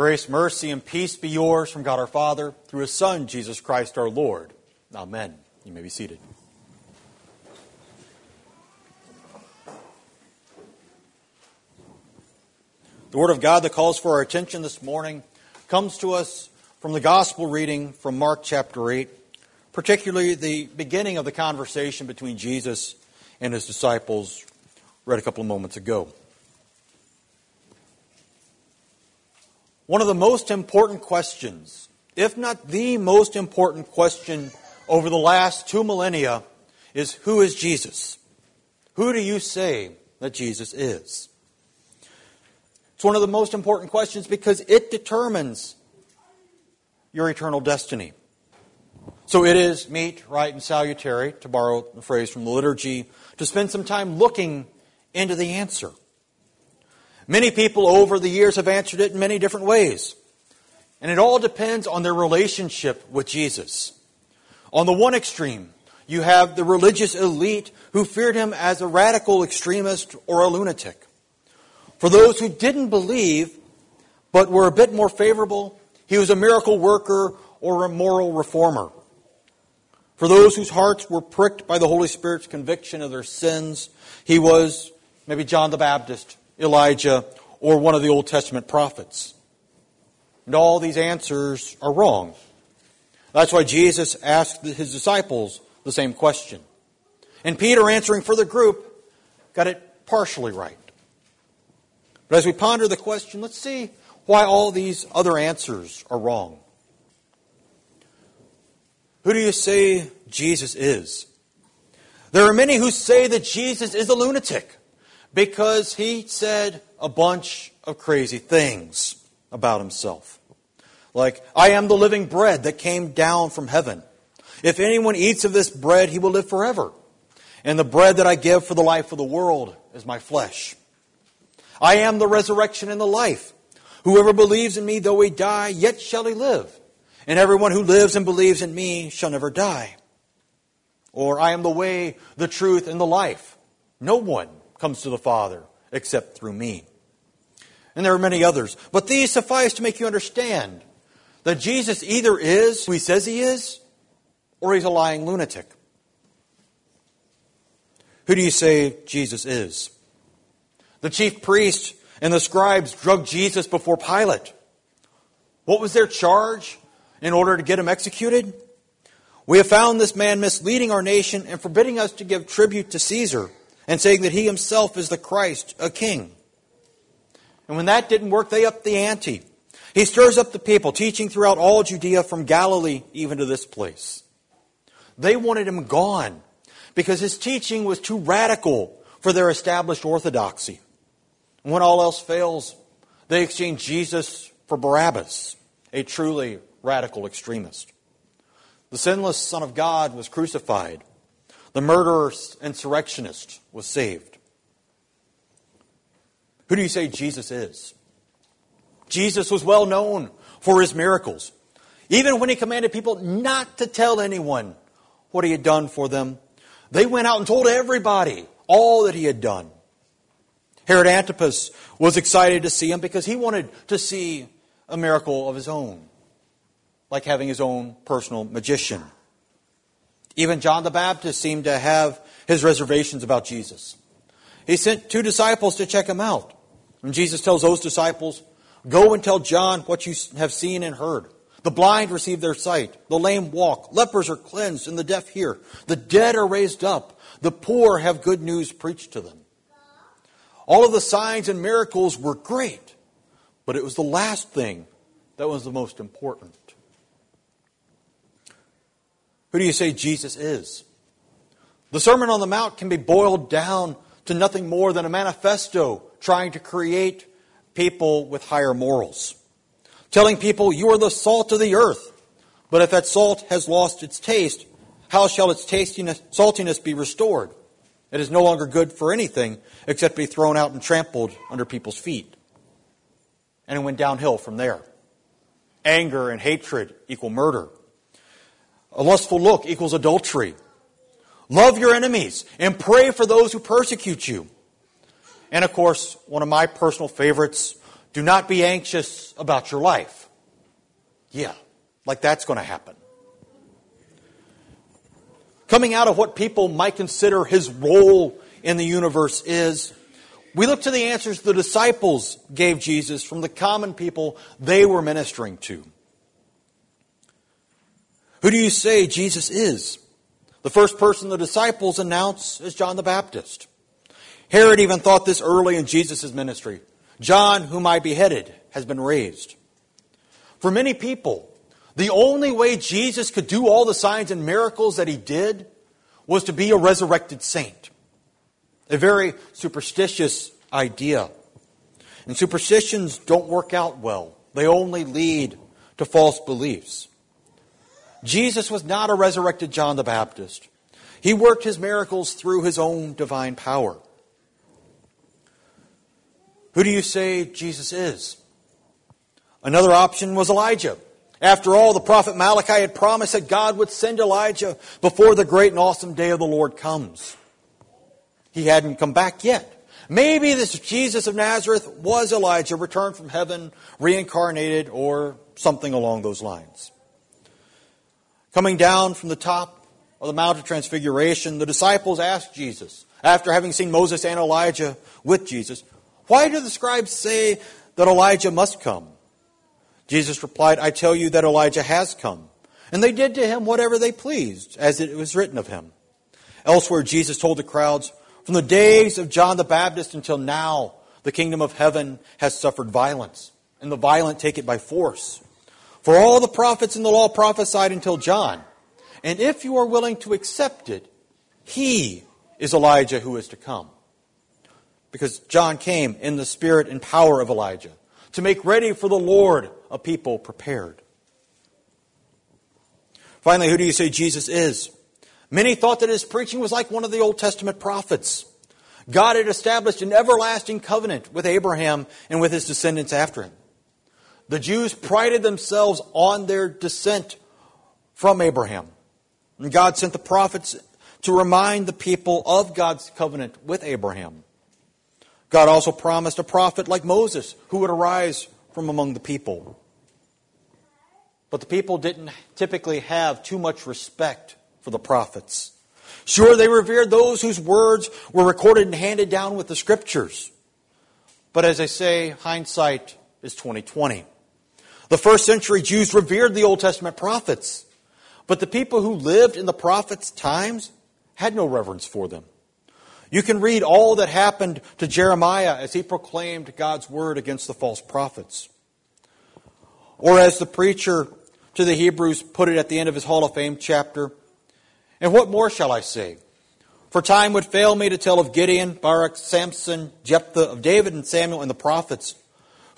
Grace, mercy, and peace be yours from God our Father, through His Son, Jesus Christ our Lord. Amen. You may be seated. The Word of God that calls for our attention this morning comes to us from the Gospel reading from Mark chapter 8, particularly the beginning of the conversation between Jesus and his disciples, read a couple of moments ago. One of the most important questions, if not the most important question over the last two millennia, is who is Jesus? Who do you say that Jesus is? It's one of the most important questions because it determines your eternal destiny. So it is meet, right, and salutary, to borrow the phrase from the liturgy, to spend some time looking into the answer. Many people over the years have answered it in many different ways. And it all depends on their relationship with Jesus. On the one extreme, you have the religious elite who feared him as a radical extremist or a lunatic. For those who didn't believe, but were a bit more favorable, he was a miracle worker or a moral reformer. For those whose hearts were pricked by the Holy Spirit's conviction of their sins, he was maybe John the Baptist Elijah, or one of the Old Testament prophets. And all these answers are wrong. That's why Jesus asked his disciples the same question. And Peter, answering for the group, got it partially right. But as we ponder the question, let's see why all these other answers are wrong. Who do you say Jesus is? There are many who say that Jesus is a lunatic because he said a bunch of crazy things about himself. Like, I am the living bread that came down from heaven. If anyone eats of this bread, he will live forever. And the bread that I give for the life of the world is my flesh. I am the resurrection and the life. Whoever believes in me, though he die, yet shall he live. And everyone who lives and believes in me shall never die. Or I am the way, the truth, and the life. No one comes to the Father except through me. And there are many others. But these suffice to make you understand that Jesus either is who he says he is, or he's a lying lunatic. Who do you say Jesus is? The chief priest and the scribes drugged Jesus before Pilate. What was their charge in order to get him executed? We have found this man misleading our nation and forbidding us to give tribute to Caesar and saying that he himself is the Christ, a king. And when that didn't work, they upped the ante. He stirs up the people, teaching throughout all Judea from Galilee even to this place. They wanted him gone because his teaching was too radical for their established orthodoxy. And when all else fails, they exchange Jesus for Barabbas, a truly radical extremist. The sinless Son of God was crucified the murderer insurrectionist was saved. Who do you say Jesus is? Jesus was well known for his miracles. Even when he commanded people not to tell anyone what he had done for them, they went out and told everybody all that he had done. Herod Antipas was excited to see him because he wanted to see a miracle of his own, like having his own personal magician. Even John the Baptist seemed to have his reservations about Jesus. He sent two disciples to check him out. And Jesus tells those disciples, Go and tell John what you have seen and heard. The blind receive their sight, the lame walk, lepers are cleansed, and the deaf hear. The dead are raised up, the poor have good news preached to them. All of the signs and miracles were great, but it was the last thing that was the most important. Who do you say Jesus is? The Sermon on the Mount can be boiled down to nothing more than a manifesto trying to create people with higher morals. Telling people, you are the salt of the earth. But if that salt has lost its taste, how shall its tastiness, saltiness be restored? It is no longer good for anything except be thrown out and trampled under people's feet. And it went downhill from there. Anger and hatred equal murder. A lustful look equals adultery. Love your enemies and pray for those who persecute you. And of course, one of my personal favorites, Do not be anxious about your life. Yeah, like that's going to happen. Coming out of what people might consider his role in the universe is, we look to the answers the disciples gave Jesus from the common people they were ministering to. Who do you say Jesus is? The first person the disciples announce is John the Baptist. Herod even thought this early in Jesus' ministry. John, whom I beheaded, has been raised. For many people, the only way Jesus could do all the signs and miracles that he did was to be a resurrected saint. A very superstitious idea. And superstitions don't work out well, they only lead to false beliefs. Jesus was not a resurrected John the Baptist. He worked his miracles through his own divine power. Who do you say Jesus is? Another option was Elijah. After all, the prophet Malachi had promised that God would send Elijah before the great and awesome day of the Lord comes. He hadn't come back yet. Maybe this Jesus of Nazareth was Elijah returned from heaven, reincarnated, or something along those lines. Coming down from the top of the Mount of Transfiguration, the disciples asked Jesus, after having seen Moses and Elijah with Jesus, Why do the scribes say that Elijah must come? Jesus replied, I tell you that Elijah has come. And they did to him whatever they pleased, as it was written of him. Elsewhere, Jesus told the crowds, From the days of John the Baptist until now, the kingdom of heaven has suffered violence, and the violent take it by force. For all the prophets in the law prophesied until John. And if you are willing to accept it, he is Elijah who is to come. Because John came in the spirit and power of Elijah to make ready for the Lord a people prepared. Finally, who do you say Jesus is? Many thought that his preaching was like one of the Old Testament prophets. God had established an everlasting covenant with Abraham and with his descendants after him. The Jews prided themselves on their descent from Abraham. And God sent the prophets to remind the people of God's covenant with Abraham. God also promised a prophet like Moses who would arise from among the people. But the people didn't typically have too much respect for the prophets. Sure, they revered those whose words were recorded and handed down with the scriptures. But as I say, hindsight is 2020. The first century Jews revered the Old Testament prophets, but the people who lived in the prophets' times had no reverence for them. You can read all that happened to Jeremiah as he proclaimed God's word against the false prophets. Or as the preacher to the Hebrews put it at the end of his Hall of Fame chapter, and what more shall I say? For time would fail me to tell of Gideon, Barak, Samson, Jephthah, of David and Samuel and the prophets,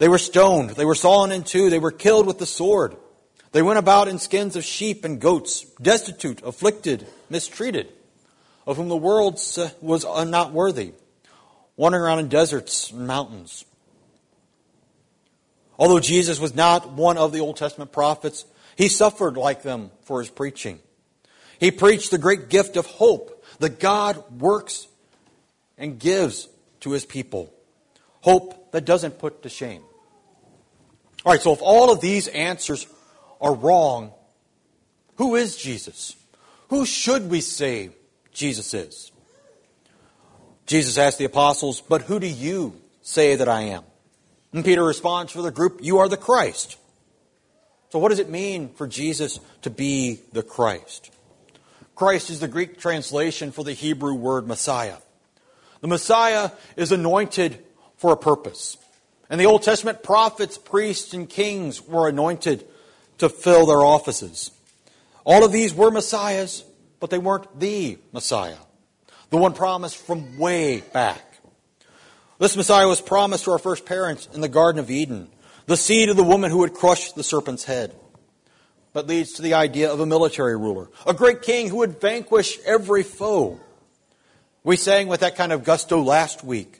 They were stoned, they were sawn in two, they were killed with the sword. They went about in skins of sheep and goats, destitute, afflicted, mistreated of whom the world was uh, not worthy, wandering around in deserts and mountains. Although Jesus was not one of the Old Testament prophets, he suffered like them for his preaching. He preached the great gift of hope that God works and gives to his people. Hope that doesn't put to shame. All right, so if all of these answers are wrong, who is Jesus? Who should we say Jesus is. Jesus asked the apostles, But who do you say that I am? And Peter responds for the group, You are the Christ. So, what does it mean for Jesus to be the Christ? Christ is the Greek translation for the Hebrew word Messiah. The Messiah is anointed for a purpose. And the Old Testament prophets, priests, and kings were anointed to fill their offices. All of these were Messiahs, but they weren't the Messiah, the one promised from way back. This Messiah was promised to our first parents in the Garden of Eden. the seed of the woman who would crush the serpent's head. But leads to the idea of a military ruler, a great king who would vanquish every foe. We sang with that kind of gusto last week.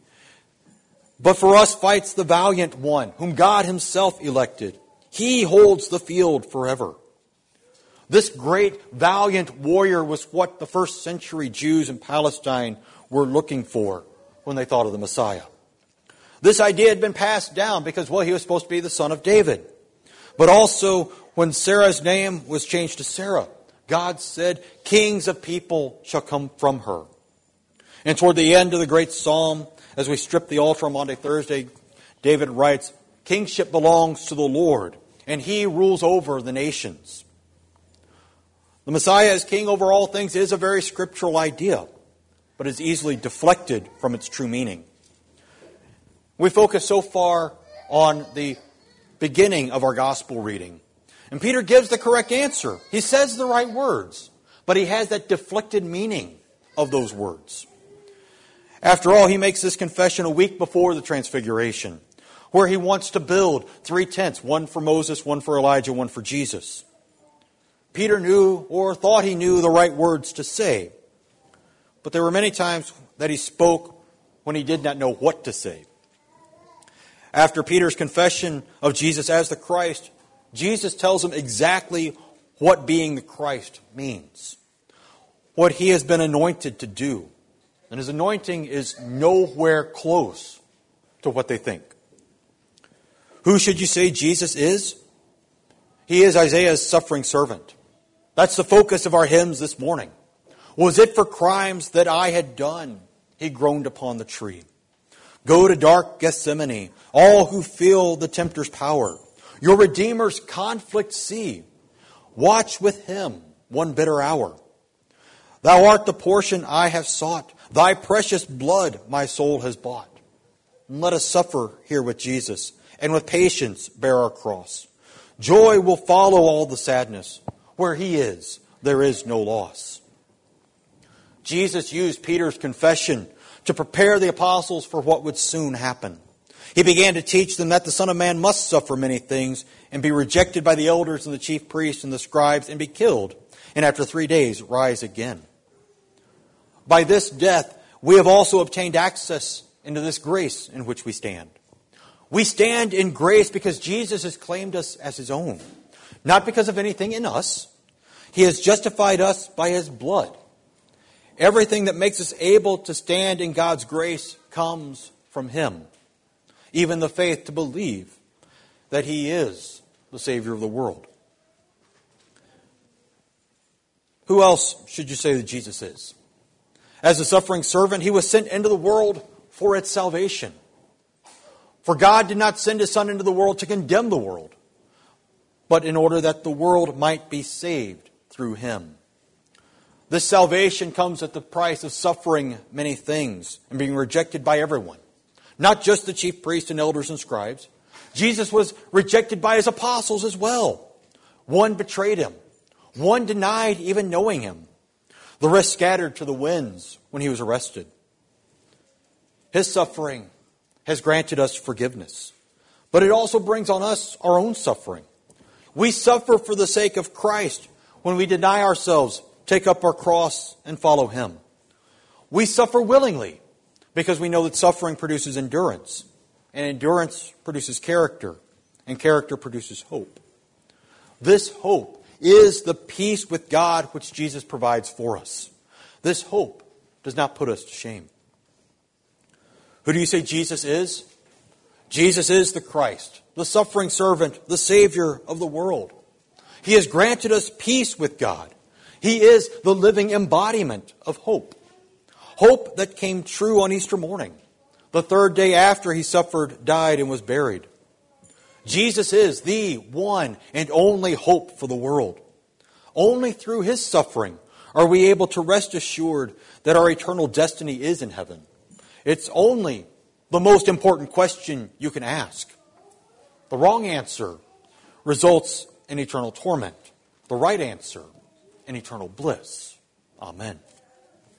But for us fights the valiant one, whom God himself elected. He holds the field forever. This great, valiant warrior was what the first century Jews in Palestine were looking for when they thought of the Messiah. This idea had been passed down because, well, he was supposed to be the son of David. But also, when Sarai's name was changed to Sarah, God said, Kings of people shall come from her. And toward the end of the great psalm, as we strip the altar on Maundy Thursday, David writes, Kingship belongs to the Lord, and he rules over the nations. The Messiah as king over all things is a very scriptural idea, but is easily deflected from its true meaning. We focus so far on the beginning of our gospel reading. And Peter gives the correct answer. He says the right words, but he has that deflected meaning of those words. After all, he makes this confession a week before the transfiguration, where he wants to build three tents one for Moses, one for Elijah, one for Jesus. Peter knew or thought he knew the right words to say, but there were many times that he spoke when he did not know what to say. After Peter's confession of Jesus as the Christ, Jesus tells him exactly what being the Christ means, what he has been anointed to do. And his anointing is nowhere close to what they think. Who should you say Jesus is? He is Isaiah's suffering servant. That's the focus of our hymns this morning. Was it for crimes that I had done? He groaned upon the tree. Go to dark Gethsemane, all who feel the tempter's power. Your Redeemer's conflict see. Watch with him one bitter hour. Thou art the portion I have sought. Thy precious blood my soul has bought. And let us suffer here with Jesus and with patience bear our cross. Joy will follow all the sadness. Where he is, there is no loss. Jesus used Peter's confession to prepare the apostles for what would soon happen. He began to teach them that the Son of Man must suffer many things and be rejected by the elders and the chief priests and the scribes and be killed, and after three days rise again. By this death, we have also obtained access into this grace in which we stand. We stand in grace because Jesus has claimed us as his own, not because of anything in us. He has justified us by his blood. Everything that makes us able to stand in God's grace comes from him. Even the faith to believe that he is the Savior of the world. Who else should you say that Jesus is? As a suffering servant, he was sent into the world for its salvation. For God did not send his Son into the world to condemn the world, but in order that the world might be saved through him. This salvation comes at the price of suffering many things and being rejected by everyone, not just the chief priests and elders and scribes. Jesus was rejected by his apostles as well. One betrayed him, one denied even knowing him. The rest scattered to the winds when he was arrested. His suffering has granted us forgiveness, but it also brings on us our own suffering. We suffer for the sake of Christ when we deny ourselves, take up our cross, and follow him. We suffer willingly because we know that suffering produces endurance, and endurance produces character, and character produces hope. This hope is the peace with God which Jesus provides for us. This hope does not put us to shame. Who do you say Jesus is? Jesus is the Christ, the suffering servant, the Savior of the world. He has granted us peace with God. He is the living embodiment of hope. Hope that came true on Easter morning, the third day after he suffered, died, and was buried. Jesus is the one and only hope for the world. Only through his suffering are we able to rest assured that our eternal destiny is in heaven. It's only the most important question you can ask. The wrong answer results in eternal torment. The right answer in eternal bliss. Amen.